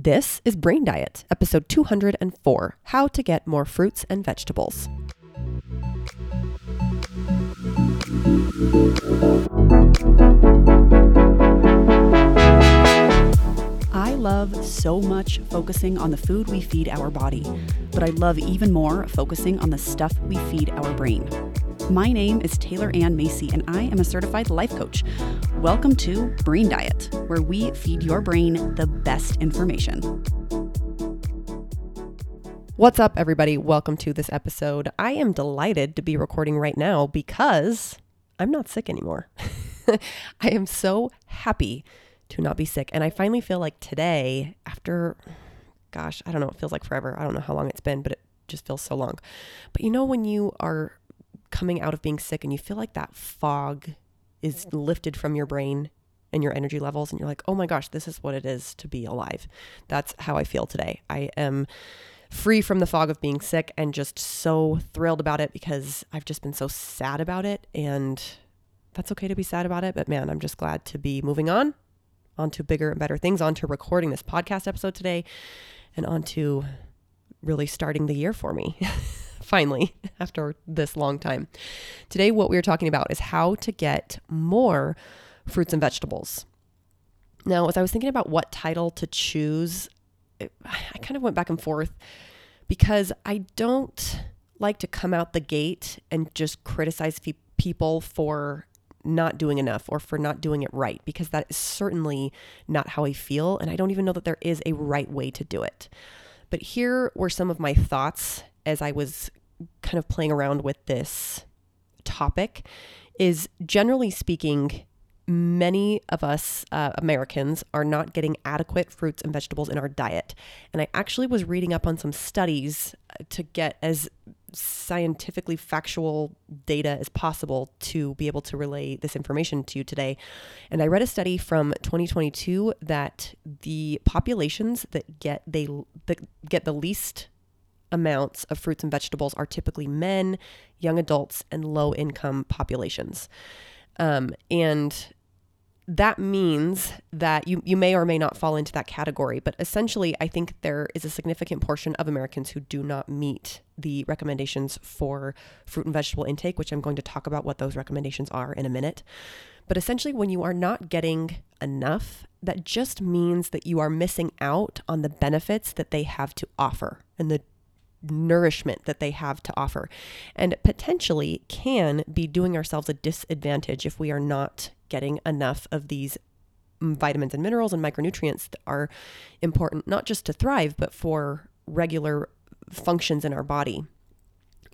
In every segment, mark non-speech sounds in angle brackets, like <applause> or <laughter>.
This is Brain Diet, episode 204 How to Get More Fruits and Vegetables. I love so much focusing on the food we feed our body, but I love even more focusing on the stuff we feed our brain. My name is Taylor Ann Macey, and I am a certified life coach. Welcome to Brain Diet, where we feed your brain the best information. What's up, everybody? Welcome to this episode. I am delighted to be recording right now because I'm not sick anymore. <laughs> I am so happy to not be sick. And I finally feel like today, after, gosh, I don't know, it feels like forever. I don't know how long it's been, but it just feels so long. But you know, when you are coming out of being sick and you feel like that fog is lifted from your brain and your energy levels and you're like, "Oh my gosh, this is what it is to be alive." That's how I feel today. I am free from the fog of being sick and just so thrilled about it because I've just been so sad about it and that's okay to be sad about it, but man, I'm just glad to be moving on onto bigger and better things, onto recording this podcast episode today and onto really starting the year for me. <laughs> finally, <laughs> after this long time. Today, what we are talking about is how to get more fruits and vegetables. Now, as I was thinking about what title to choose, <sighs> I kind of went back and forth because I don't like to come out the gate and just criticize people for not doing enough or for not doing it right because that is certainly not how I feel. And I don't even know that there is a right way to do it. But here were some of my thoughts as I was kind of playing around with this topic is generally speaking, many of us uh, Americans are not getting adequate fruits and vegetables in our diet. And I actually was reading up on some studies uh, to get as scientifically factual data as possible to be able to relay this information to you today. And I read a study from 2022 that the populations that get they that get the least amounts of fruits and vegetables are typically men, young adults, and low income populations. Um, and that means that you, you may or may not fall into that category. But essentially, I think there is a significant portion of Americans who do not meet the recommendations for fruit and vegetable intake, which I'm going to talk about what those recommendations are in a minute. But essentially, when you are not getting enough, that just means that you are missing out on the benefits that they have to offer and the nourishment that they have to offer, and potentially can be doing ourselves a disadvantage if we are not getting enough of these vitamins and minerals and micronutrients that are important not just to thrive, but for regular functions in our body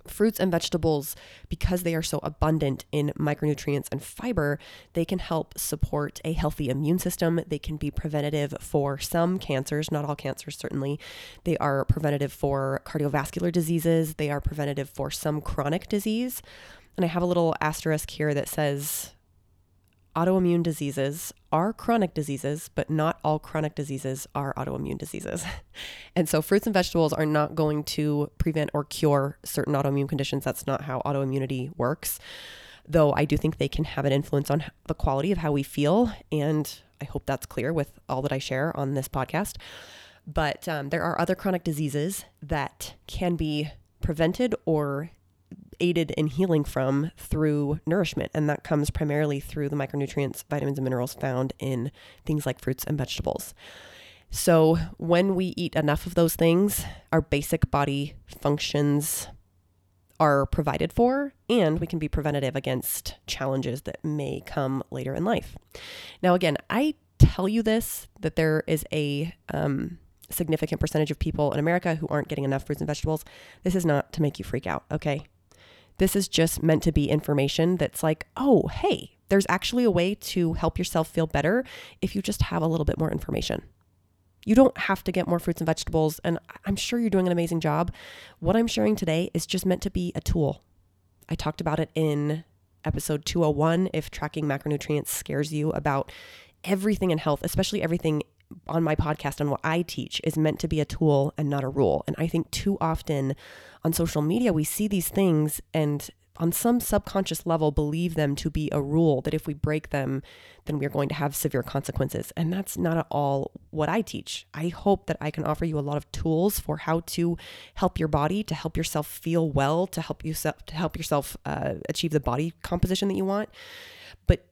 fruits and vegetables, because they are so abundant in micronutrients and fiber, they can help support a healthy immune system. They can be preventative for some cancers, not all cancers, certainly. They are preventative for cardiovascular diseases, they are preventative for some chronic disease. And I have a little asterisk here that says autoimmune diseases are chronic diseases, but not all chronic diseases are autoimmune diseases. <laughs> and so fruits and vegetables are not going to prevent or cure certain autoimmune conditions. That's not how autoimmunity works. Though I do think they can have an influence on the quality of how we feel. And I hope that's clear with all that I share on this podcast. But um, there are other chronic diseases that can be prevented or aided in healing from through nourishment. And that comes primarily through the micronutrients, vitamins, and minerals found in things like fruits and vegetables. So, when we eat enough of those things, our basic body functions are provided for, and we can be preventative against challenges that may come later in life. Now, again, I tell you this that there is a um, significant percentage of people in America who aren't getting enough fruits and vegetables. This is not to make you freak out, okay? This is just meant to be information that's like, oh, hey, there's actually a way to help yourself feel better if you just have a little bit more information. You don't have to get more fruits and vegetables, and I'm sure you're doing an amazing job. What I'm sharing today is just meant to be a tool. I talked about it in episode 201 if tracking macronutrients scares you about everything in health, especially everything on my podcast and what I teach is meant to be a tool and not a rule. And I think too often on social media, we see these things and on some subconscious level believe them to be a rule that if we break them, then we're going to have severe consequences. And that's not at all what I teach. I hope that I can offer you a lot of tools for how to help your body, to help yourself feel well, to help you to help yourself uh, achieve the body composition that you want. But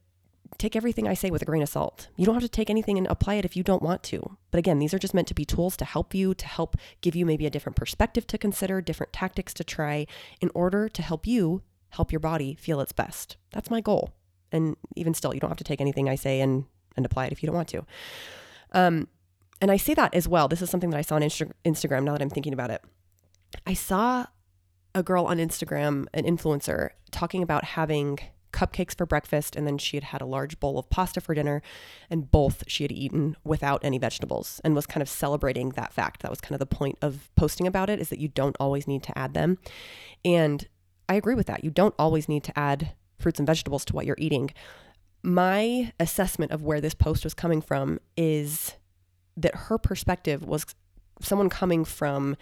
take everything I say with a grain of salt. You don't have to take anything and apply it if you don't want to. But again, these are just meant to be tools to help you, to help give you maybe a different perspective to consider, different tactics to try in order to help you help your body feel its best. That's my goal. And even still, you don't have to take anything I say and, and apply it if you don't want to. Um, and I say that as well. This is something that I saw on Insta- Instagram now that I'm thinking about it. I saw a girl on Instagram, an influencer, talking about having cupcakes for breakfast and then she had had a large bowl of pasta for dinner and both she had eaten without any vegetables and was kind of celebrating that fact that was kind of the point of posting about it is that you don't always need to add them and I agree with that. You don't always need to add fruits and vegetables to what you're eating. My assessment of where this post was coming from is that her perspective was someone coming from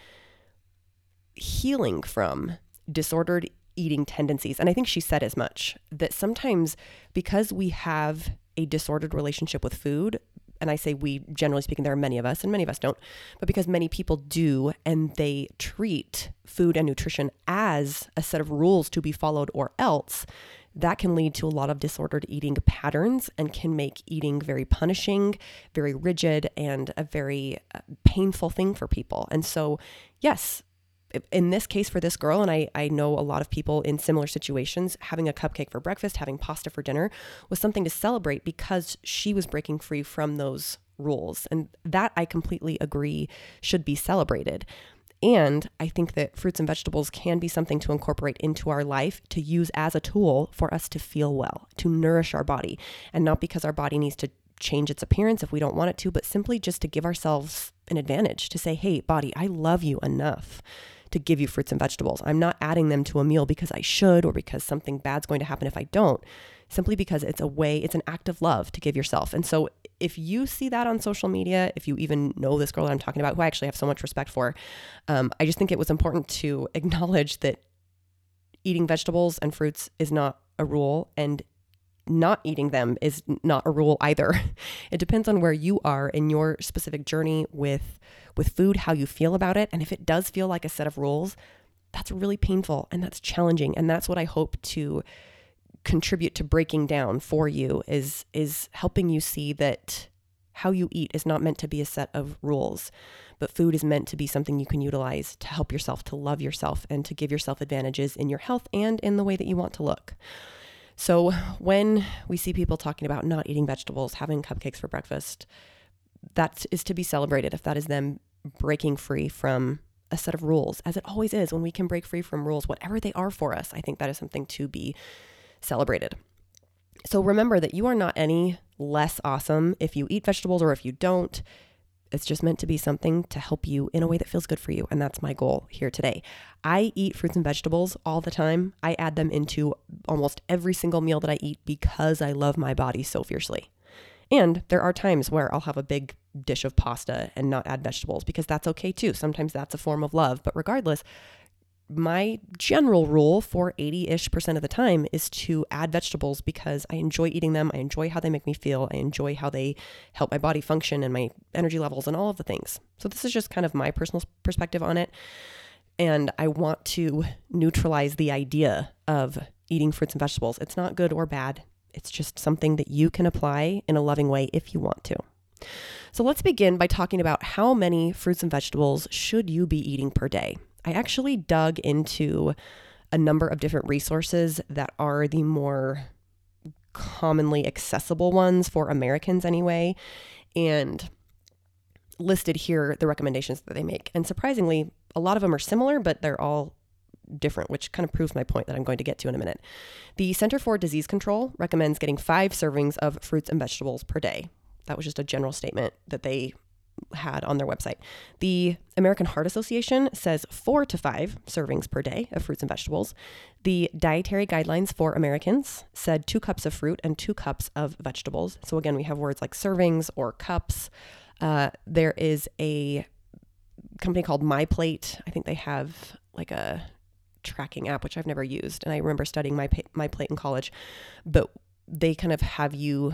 healing from disordered eating tendencies. And I think she said as much that sometimes because we have a disordered relationship with food, and I say we, generally speaking, there are many of us, and many of us don't, but because many people do, and they treat food and nutrition as a set of rules to be followed or else, that can lead to a lot of disordered eating patterns and can make eating very punishing, very rigid, and a very uh, painful thing for people. And so, yes, in this case for this girl, and I, I know a lot of people in similar situations, having a cupcake for breakfast, having pasta for dinner was something to celebrate because she was breaking free from those rules. And that I completely agree should be celebrated. And I think that fruits and vegetables can be something to incorporate into our life to use as a tool for us to feel well, to nourish our body. And not because our body needs to change its appearance if we don't want it to, but simply just to give ourselves an advantage to say, hey, body, I love you enough to give you fruits and vegetables. I'm not adding them to a meal because I should or because something bad's going to happen if I don't, simply because it's a way, it's an act of love to give yourself. And so if you see that on social media, if you even know this girl that I'm talking about, who I actually have so much respect for, um, I just think it was important to <laughs> acknowledge that eating vegetables and fruits is not a rule and not eating them is not a rule either. <laughs> It depends on where you are in your specific journey with with food, how you feel about it, and if it does feel like a set of rules, that's really painful and that's challenging and that's what I hope to contribute to breaking down for you is is helping you see that how you eat is not meant to be a set of rules, but food is meant to be something you can utilize to help yourself to love yourself and to give yourself advantages in your health and in the way that you want to look. So when we see people talking about not eating vegetables, having cupcakes for breakfast, that is to be celebrated if that is them breaking free from a set of rules, as it always is when we can break free from rules, whatever they are for us. I think that is something to be celebrated. So remember that you are not any less awesome if you eat vegetables or if you don't. It's just meant to be something to help you in a way that feels good for you. And that's my goal here today. I eat fruits and vegetables all the time. I add them into almost every single meal that I eat because I love my body so fiercely. And there are times where I'll have a big dish of pasta and not add vegetables because that's okay too. Sometimes that's a form of love. But regardless, my general rule for 80 ish percent of the time is to add vegetables because I enjoy eating them. I enjoy how they make me feel. I enjoy how they help my body function and my energy levels and all of the things. So, this is just kind of my personal perspective on it. And I want to neutralize the idea of eating fruits and vegetables. It's not good or bad, it's just something that you can apply in a loving way if you want to. So, let's begin by talking about how many fruits and vegetables should you be eating per day. I actually dug into a number of different resources that are the more commonly accessible ones for Americans anyway, and listed here the recommendations that they make. And surprisingly, a lot of them are similar, but they're all different, which kind of proves my point that I'm going to get to in a minute. The Center for Disease Control recommends getting five servings of fruits and vegetables per day. That was just a general statement that they had on their website. The American Heart Association says four to five servings per day of fruits and vegetables. The Dietary Guidelines for Americans said two cups of fruit and two cups of vegetables. So again, we have words like servings or cups. Uh, there is a company called My Plate. I think they have like a tracking app, which I've never used. And I remember studying my my plate in college, but they kind of have you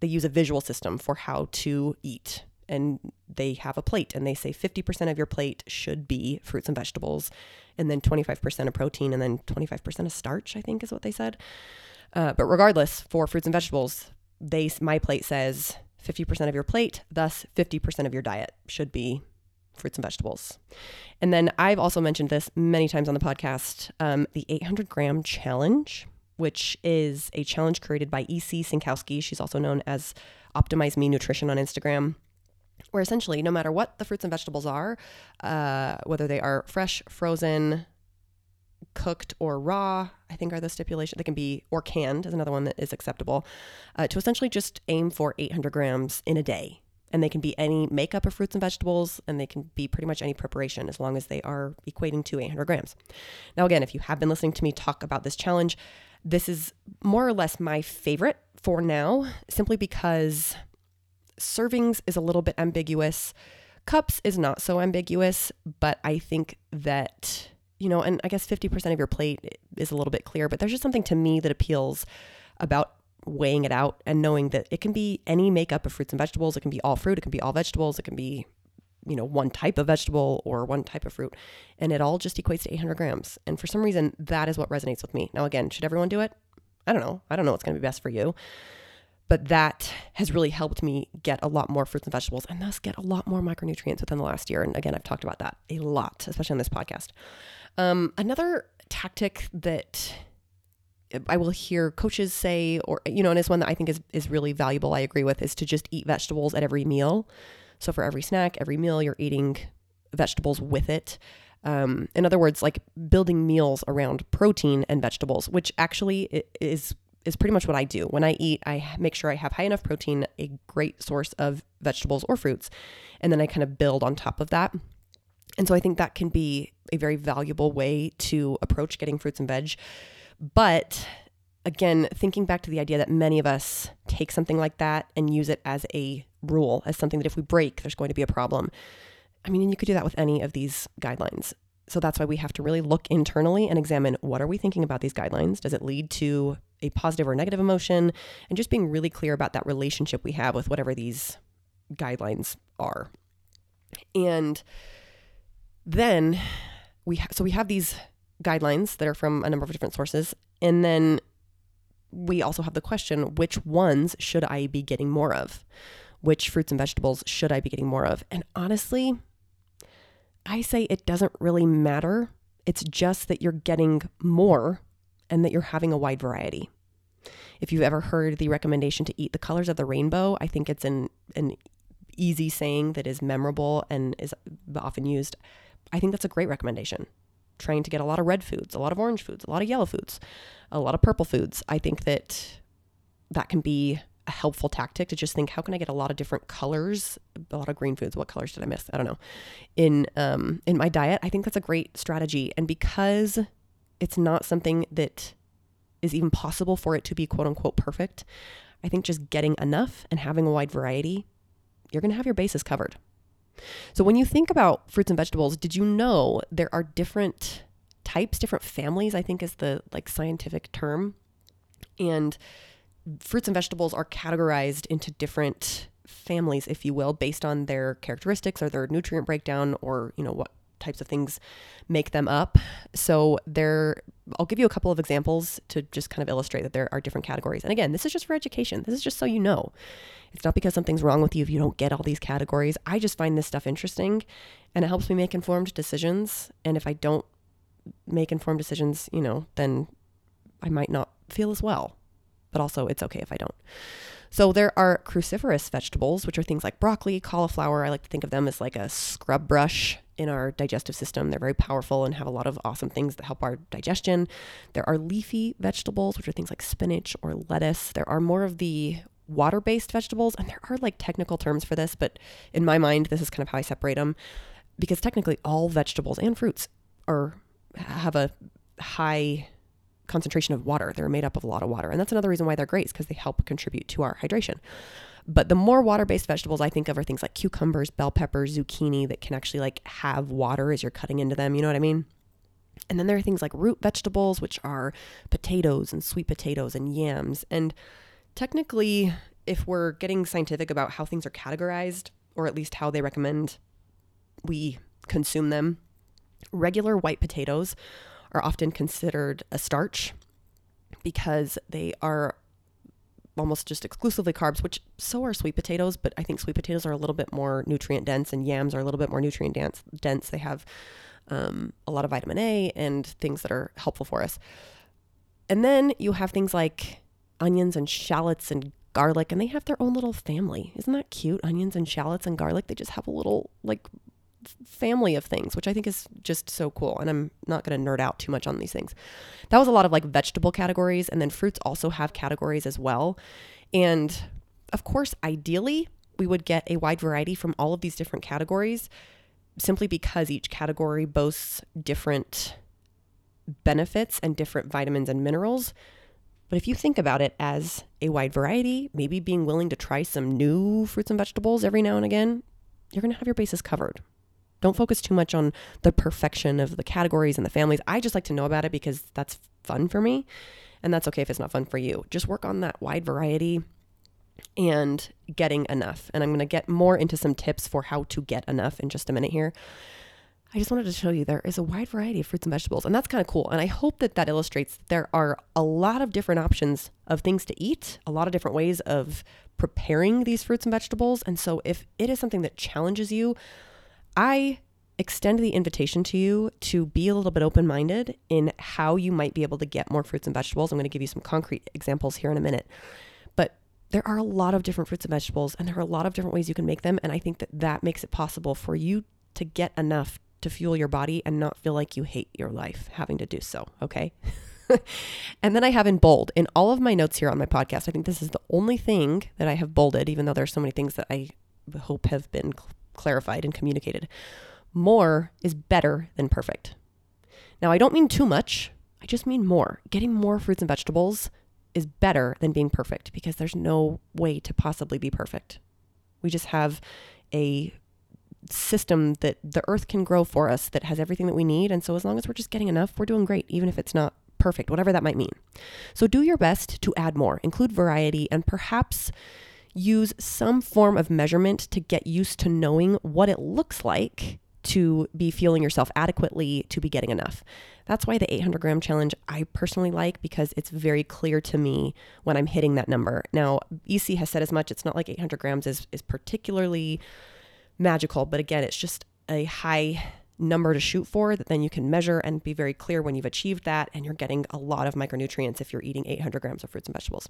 they use a visual system for how to eat. And they have a plate and they say 50% of your plate should be fruits and vegetables, and then 25% of protein, and then 25% of starch, I think is what they said. Uh, but regardless, for fruits and vegetables, they my plate says 50% of your plate, thus 50% of your diet should be fruits and vegetables. And then I've also mentioned this many times on the podcast um, the 800 gram challenge, which is a challenge created by EC Synkowski. She's also known as Optimize Me Nutrition on Instagram. Where essentially, no matter what the fruits and vegetables are, uh, whether they are fresh, frozen, cooked or raw, I think are the stipulation. They can be, or canned is another one that is acceptable, uh, to essentially just aim for 800 grams in a day. And they can be any makeup of fruits and vegetables, and they can be pretty much any preparation as long as they are equating to 800 grams. Now, again, if you have been listening to me talk about this challenge, this is more or less my favorite for now, simply because servings is a little bit ambiguous. Cups is not so ambiguous, but I think that you know, and I guess 50% of your plate is a little bit clear, but there's just something to me that appeals about weighing it out and knowing that it can be any makeup of fruits and vegetables. It can be all fruit, it can be all vegetables, it can be, you know, one type of vegetable or one type of fruit. And it all just equates to 800 grams. And for some reason, that is what resonates with me. Now, again, should everyone do it? I don't know. I don't know what's going to be best for you. But that has really helped me get a lot more fruits and vegetables and thus get a lot more micronutrients within the last year. And again, I've talked about that a lot, especially on this podcast. Um, another tactic that I will hear coaches say, or you know, and it's one that I think is is really valuable. I agree with is to just eat vegetables at every meal. So for every snack, every meal, you're eating vegetables with it. Um, in other words, like building meals around protein and vegetables, which actually is is pretty much what I do. When I eat, I make sure I have high enough protein, a great source of vegetables or fruits, and then I kind of build on top of that. And so I think that can be a very valuable way to approach getting fruits and veg. But again, thinking back to the idea that many of us take something like that and use it as a rule, as something that if we break, there's going to be a problem. I mean, and you could do that with any of these guidelines. So that's why we have to really look internally and examine what are we thinking about these guidelines? Does it lead to a positive or negative emotion? And just being really clear about that relationship we have with whatever these guidelines are. And then we ha- so we have these guidelines that are from a number of different sources and then we also have the question which ones should I be getting more of? Which fruits and vegetables should I be getting more of? And honestly, I say it doesn't really matter. It's just that you're getting more and that you're having a wide variety. If you've ever heard the recommendation to eat the colors of the rainbow, I think it's an an easy saying that is memorable and is often used. I think that's a great recommendation. Trying to get a lot of red foods, a lot of orange foods, a lot of yellow foods, a lot of purple foods. I think that that can be a helpful tactic to just think how can I get a lot of different colors, a lot of green foods. What colors did I miss? I don't know. In um in my diet, I think that's a great strategy. And because it's not something that is even possible for it to be quote unquote perfect, I think just getting enough and having a wide variety, you're to have your bases covered. So when you think about fruits and vegetables, did you know there are different types, different families, I think is the like scientific term. And fruits and vegetables are categorized into different families, if you will, based on their characteristics or their nutrient breakdown or, you know, what types of things make them up. So there I'll give you a couple of examples to just kind of illustrate that there are different categories. And again, this is just for education. This is just so you know. It's not because something's wrong with you if you don't get all these categories. I just find this stuff interesting and it helps me make informed decisions. And if I don't make informed decisions, you know, then I might not feel as well. But also, it's okay if I don't. So there are cruciferous vegetables, which are things like broccoli, cauliflower. I like to think of them as like a scrub brush in our digestive system. They're very powerful and have a lot of awesome things that help our digestion. There are leafy vegetables, which are things like spinach or lettuce. There are more of the water based vegetables, and there are like technical terms for this, but in my mind, this is kind of how I separate them because technically all vegetables and fruits are have a high concentration of water. They're made up of a lot of water. And that's another reason why they're great, because they help contribute to our hydration. But the more water-based vegetables I think of are things like cucumbers, bell peppers, zucchini that can actually like have water as you're cutting into them, you know what I mean? And then there are things like root vegetables, which are potatoes and sweet potatoes and yams. And technically, if we're getting scientific about how things are categorized, or at least how they recommend we consume them, regular white potatoes are often considered a starch because they are almost just exclusively carbs, which so are sweet potatoes, but I think sweet potatoes are a little bit more nutrient dense and yams are a little bit more nutrient dense. dense. They have um, a lot of vitamin A and things that are helpful for us. And then you have things like onions and shallots and garlic, and they have their own little family. Isn't that cute? Onions and shallots and garlic, they just have a little like family of things, which I think is just so cool. And I'm not going to nerd out too much on these things. That was a lot of like vegetable categories. And then fruits also have categories as well. And of course, ideally, we would get a wide variety from all of these different categories simply because each category boasts different benefits and different vitamins and minerals. But if you think about it as a wide variety, maybe being willing to try some new fruits and vegetables every now and again, you're going to have your bases covered. Don't focus too much on the perfection of the categories and the families. I just like to know about it because that's fun for me. And that's okay if it's not fun for you. Just work on that wide variety and getting enough. And I'm going to get more into some tips for how to get enough in just a minute here. I just wanted to show you there is a wide variety of fruits and vegetables, and that's kind of cool. And I hope that that illustrates that there are a lot of different options of things to eat, a lot of different ways of preparing these fruits and vegetables. And so, if it is something that challenges you, I extend the invitation to you to be a little bit open minded in how you might be able to get more fruits and vegetables. I'm going to give you some concrete examples here in a minute. But there are a lot of different fruits and vegetables, and there are a lot of different ways you can make them. And I think that that makes it possible for you to get enough to fuel your body and not feel like you hate your life having to do so. Okay. <laughs> and then I have in bold in all of my notes here on my podcast. I think this is the only thing that I have bolded, even though there's so many things that I hope have been clarified and communicated. More is better than perfect. Now, I don't mean too much, I just mean more. Getting more fruits and vegetables is better than being perfect because there's no way to possibly be perfect. We just have a system that the earth can grow for us that has everything that we need. And so, as long as we're just getting enough, we're doing great, even if it's not perfect, whatever that might mean. So, do your best to add more, include variety, and perhaps use some form of measurement to get used to knowing what it looks like to be fueling yourself adequately to be getting enough. That's why the 800 gram challenge I personally like because it's very clear to me when I'm hitting that number. Now, EC has said as much. It's not like 800 grams is, is particularly magical, but again, it's just a high number to shoot for that then you can measure and be very clear when you've achieved that and you're getting a lot of micronutrients if you're eating 800 grams of fruits and vegetables.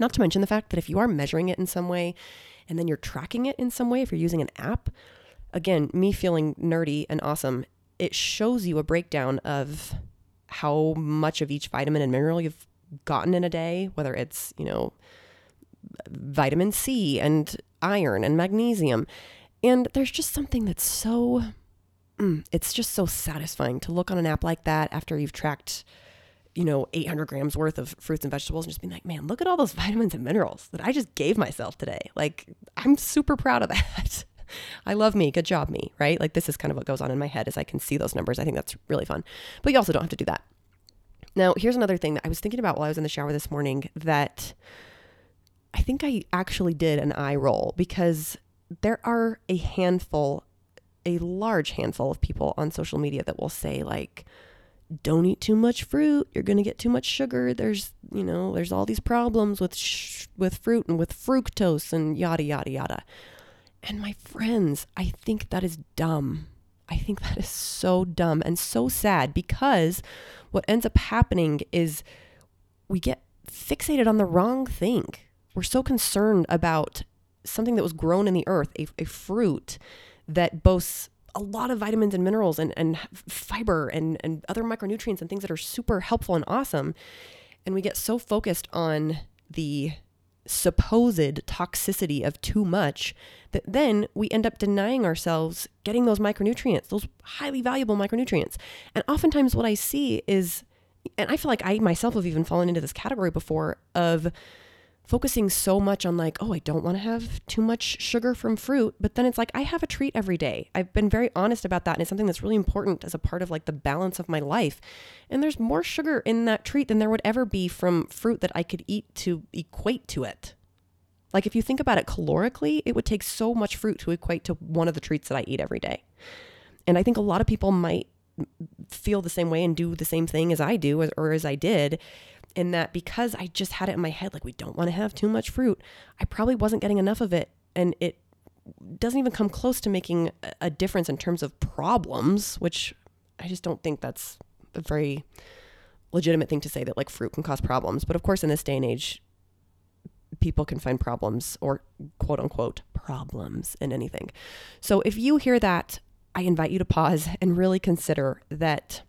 Not to mention the fact that if you are measuring it in some way and then you're tracking it in some way, if you're using an app, again, me feeling nerdy and awesome, it shows you a breakdown of how much of each vitamin and mineral you've gotten in a day, whether it's, you know, vitamin C and iron and magnesium. And there's just something that's so, mm, it's just so satisfying to look on an app like that after you've tracked you know, 800 grams worth of fruits and vegetables and just being like, man, look at all those <laughs> vitamins and minerals that I just gave myself today. Like, I'm super proud of that. <laughs> I love me. Good job, me, right? Like, this is kind of what goes on in my head as I can see those numbers. I think that's really fun. But you also don't have to do that. Now, here's another thing that I was thinking about while I was in the shower this morning that I think I actually did an eye roll because there are a handful, a large handful of people on social media that will say, like, don't eat too much fruit. You're going to get too much sugar. There's, you know, there's all these problems with sh- with fruit and with fructose and yada yada yada. And my friends, I think that is dumb. I think that is so dumb and so sad because what ends up happening is we get fixated on the wrong thing. We're so concerned about something that was grown in the earth, a, a fruit that boasts a lot of vitamins and minerals and, and fiber and, and other micronutrients and things that are super helpful and awesome. And we get so focused on the supposed toxicity of too much that then we end up denying ourselves getting those micronutrients, those highly valuable micronutrients. And oftentimes, what I see is, and I feel like I myself have even fallen into this category before of focusing so much on like, oh, I don't want to have too much sugar from fruit, but then it's like I have a treat every day. I've been very honest about that and it's something that's really important as a part of like the balance of my life. And there's more sugar in that treat than there would ever be from fruit that I could eat to equate to it. Like if you think about it calorically, it would take so much fruit to equate to one of the treats that I eat every day. And I think a lot of people might feel the same way and do the same thing as I do or as I did in that because I just had it in my head like we don't want to have too much fruit, I probably wasn't getting enough of it and it doesn't even come close to making a difference in terms of problems, which I just don't think that's a very legitimate thing to say that like fruit can cause problems. But of course, in this day and age, people can find problems or quote unquote problems in anything. So if you hear that, I invite you to pause and really consider that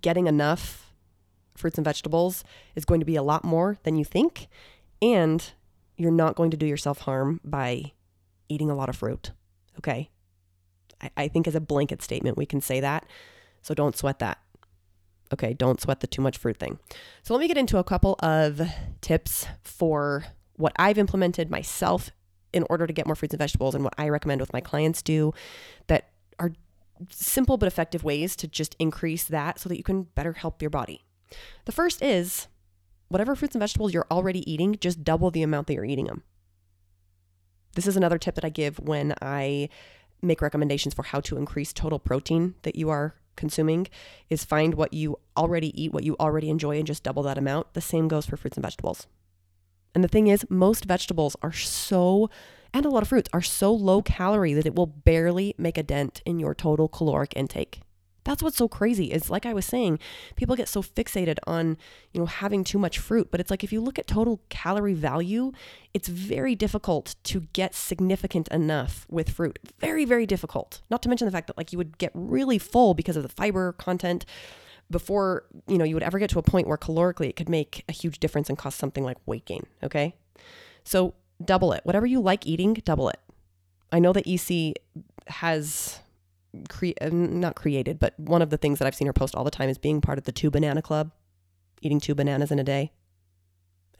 getting enough fruits and vegetables is going to be a lot more than you think. And you're not going to do yourself harm by eating a lot of fruit. Okay. I, I think as a blanket statement, we can say that. So don't sweat that. Okay. Don't sweat the too much fruit thing. So let me get into a couple of tips for what I've implemented myself in order to get more fruits and vegetables and what I recommend with my clients do that are simple but effective ways to just increase that so that you can better help your body. The first is whatever fruits and vegetables you're already eating, just double the amount that you're eating them. This is another tip that I give when I make recommendations for how to increase total protein that you are consuming is find what you already eat, what you already enjoy and just double that amount. The same goes for fruits and vegetables. And the thing is, most vegetables are so and a lot of fruits are so low calorie that it will barely make a dent in your total caloric intake. That's what's so crazy. Is like I was saying, people get so fixated on, you know, having too much fruit, but it's like if you look at total calorie value, it's very difficult to get significant enough with fruit. Very very difficult. Not to mention the fact that like you would get really full because of the fiber content before, you know, you would ever get to a point where calorically it could make a huge difference and cause something like weight gain, okay? So, double it. Whatever you like eating, double it. I know that EC has cre- uh, not created, but one of the things that I've seen her post all the time is being part of the two banana club, eating two bananas in a day.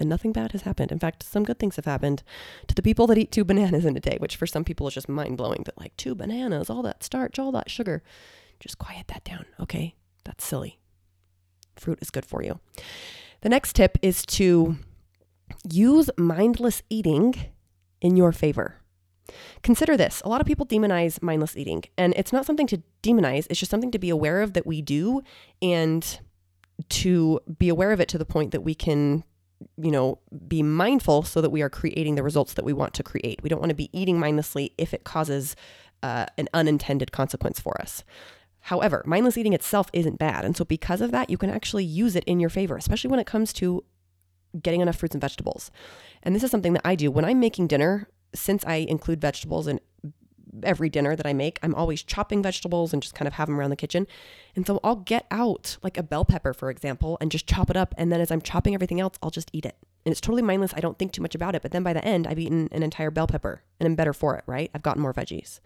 And nothing bad has happened. In fact, some good things have happened to the people that eat two bananas in a day, which for some people is just mind blowing that, like, two bananas, all that starch, all that sugar. Just quiet that down, okay? That's silly. Fruit is good for you. The next tip is to use mindless eating in your favor. Consider this. A lot of people demonize mindless eating, and it's not something to demonize, it's just something to be aware of that we do and to be aware of it to the point that we can you know be mindful so that we are creating the results that we want to create. We don't want to be eating mindlessly if it causes uh, an unintended consequence for us. However mindless eating itself isn't bad and so because of that you can actually use it in your favor especially when it comes to getting enough fruits and vegetables. And this is something that i do. When i'm making dinner since I include vegetables in every dinner that I make, I'm always chopping vegetables and just kind of have them around the kitchen. And so I'll get out like a bell pepper, for example, and just chop it up. And then as I'm chopping everything else, I'll just eat it. And it's totally mindless. I don't think too much about it. But then by the end, I've eaten an entire bell pepper and I'm better for it, right? I've gotten more veggies.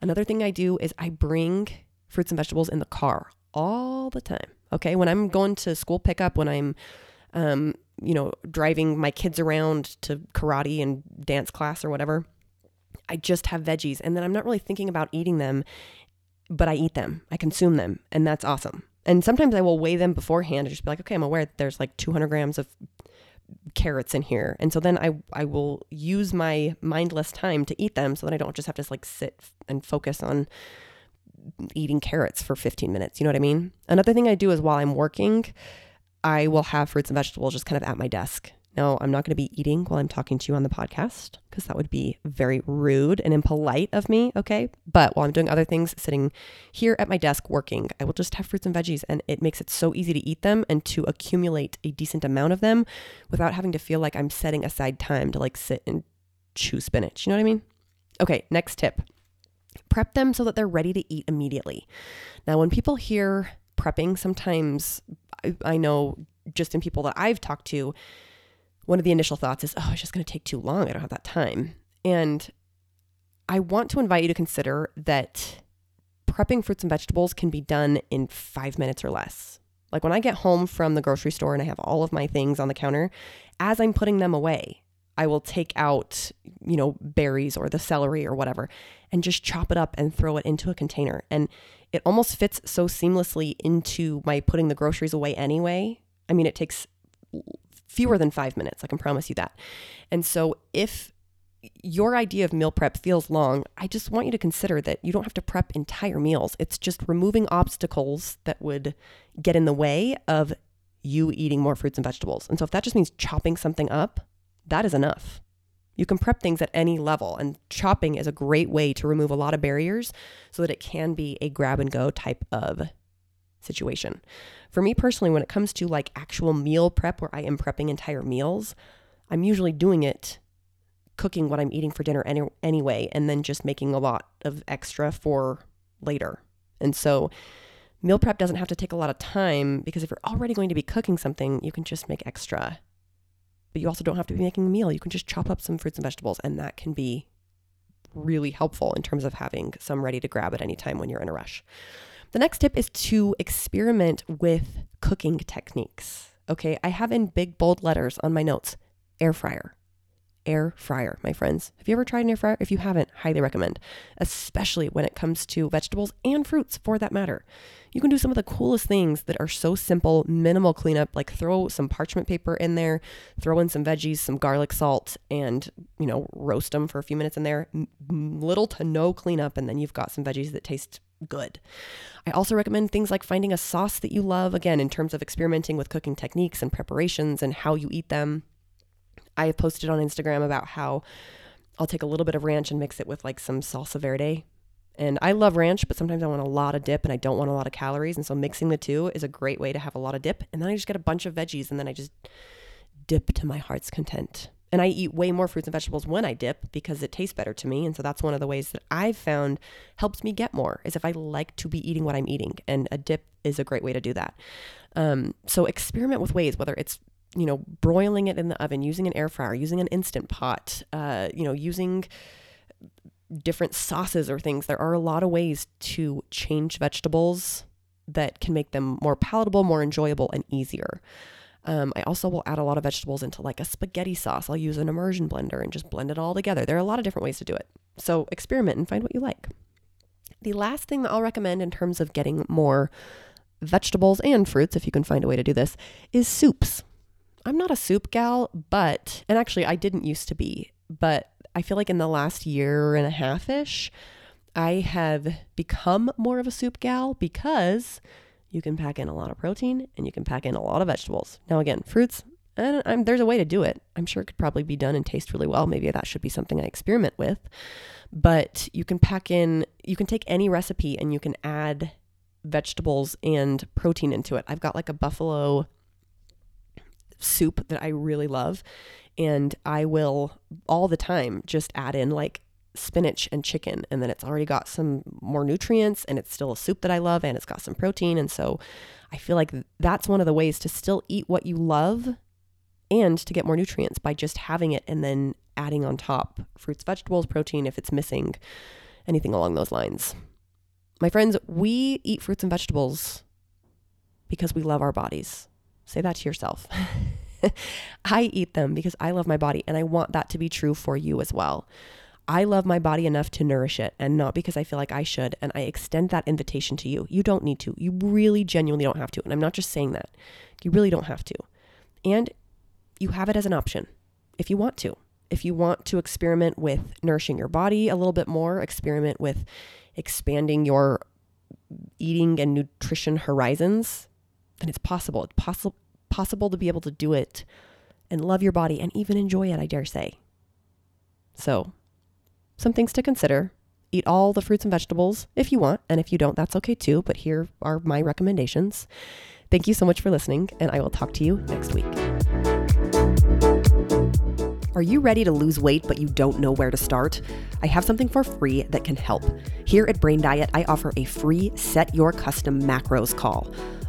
Another thing I do is I bring fruits and vegetables in the car all the time. Okay. When I'm going to school pickup, when I'm um, you know, driving my kids around to karate and dance class or whatever, I just have veggies. And then I'm not really thinking about eating them, but I eat them, I consume them, and that's awesome. And sometimes I will weigh them beforehand and just be like, okay, I'm aware that there's like 200 grams of carrots in here. And so then I, I will use my mindless time to eat them so that I don't just have to like sit and focus on eating carrots for 15 minutes. You know what I mean? Another thing I do is while I'm working, I will have fruits and vegetables just kind of at my desk. No, I'm not going to be eating while I'm talking to you on the podcast because that would be very rude and impolite of me. Okay. But while I'm doing other things, sitting here at my desk working, I will just have fruits and veggies. And it makes it so easy to eat them and to accumulate a decent amount of them without having to feel like I'm setting aside time to like sit and chew spinach. You know what I mean? Okay. Next tip prep them so that they're ready to eat immediately. Now, when people hear prepping, sometimes I, know just in people that I've talked to, one of the initial thoughts is, oh, it's just going to take too long. I don't have that time. And I want to invite you to consider that prepping fruits and vegetables can be done in five minutes or less. Like when I get home from the grocery store and I have all of my things on the counter, as I'm putting them away, I will take out, you know, berries or the celery or whatever and just chop it up and throw it into a container. And it almost fits so seamlessly into my putting the groceries away anyway. I mean, it takes fewer than five minutes. I can promise you that. And so if your idea of meal prep feels long, I just want you to consider that you don't have to prep entire meals. It's just removing obstacles that would get in the way of you eating more fruits and vegetables. And so if that just means chopping something up, that is enough. You can prep things at any level, and chopping is a great way to remove a lot of barriers so that it can be a grab and go type of situation. For me personally, when it comes to like actual meal prep where I am prepping entire meals, I'm usually doing it cooking what I'm eating for dinner any, anyway, and then just making a lot of extra for later. And so, meal prep doesn't have to take a lot of time because if you're already going to be cooking something, you can just make extra. But you also don't have to be making a meal. You can just chop up some fruits and vegetables, and that can be really helpful in terms of having some ready to grab at any time when you're in a rush. The next tip is to experiment with cooking techniques. Okay, I have in big bold letters on my notes air fryer, air fryer, my friends. Have you ever tried an air fryer? If you haven't, highly recommend, especially when it comes to vegetables and fruits for that matter. You can do some of the coolest things that are so simple, minimal cleanup, like throw some parchment paper in there, throw in some veggies, some garlic salt, and, you know, roast them for a few minutes in there. Little to no cleanup, and then you've got some veggies that taste good. I also recommend things like finding a sauce that you love, again, in terms of experimenting with cooking techniques and preparations and how you eat them. I have posted on Instagram about how I'll take a little bit of ranch and mix it with like some salsa verde. And I love ranch, but sometimes I want a lot of dip and I don't want a lot of calories. And so mixing the two is a great way to have a lot of dip. And then I just get a bunch of veggies and then I just dip to my heart's content. And I eat way more fruits and vegetables when I dip because it tastes better to me. And so that's one of the ways that I've found helps me get more is if I like to be eating what I'm eating. And a dip is a great way to do that. Um, so experiment with ways, whether it's you know, broiling it in the oven, using an air fryer, using an instant pot, uh, you know, using different sauces or things. There are a lot of ways to change vegetables that can make them more palatable, more enjoyable, and easier. Um, I also will add a lot of vegetables into like a spaghetti sauce. I'll use an immersion blender and just blend it all together. There are a lot of different ways to do it. So experiment and find what you like. The last thing that I'll recommend in terms of getting more vegetables and fruits, if you can find a way to do this, is soups. I'm not a soup gal, but, and actually I didn't used to be, but I feel like in the last year and a half ish, I have become more of a soup gal because you can pack in a lot of protein and you can pack in a lot of vegetables. Now, again, fruits, and I'm, there's a way to do it. I'm sure it could probably be done and taste really well. Maybe that should be something I experiment with. But you can pack in, you can take any recipe and you can add vegetables and protein into it. I've got like a buffalo soup that I really love. And I will all the time just add in like spinach and chicken. And then it's already got some more nutrients and it's still a soup that I love and it's got some protein. And so I feel like that's one of the ways to still eat what you love and to get more nutrients by just having it and then adding on top fruits, vegetables, protein if it's missing, anything along those lines. My friends, we eat fruits and vegetables because we love our bodies. Say that to yourself. <laughs> I eat them because I love my body and I want that to be true for you as well. I love my body enough to nourish it and not because I feel like I should. And I extend that invitation to you. You don't need to. You really genuinely don't have to. And I'm not just saying that. You really don't have to. And you have it as an option if you want to. If you want to experiment with nourishing your body a little bit more, experiment with expanding your eating and nutrition horizons, then it's possible. It's possible possible to be able to do it and love your body and even enjoy it, I dare say. So, some things to consider. Eat all the fruits and vegetables if you want, and if you don't, that's okay too, but here are my recommendations. Thank you so much for listening, and I will talk to you next week. Are you ready to lose weight but you don't know where to start? I have something for free that can help. Here at Brain Diet, I offer a free set your custom macros call.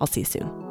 I'll see you soon.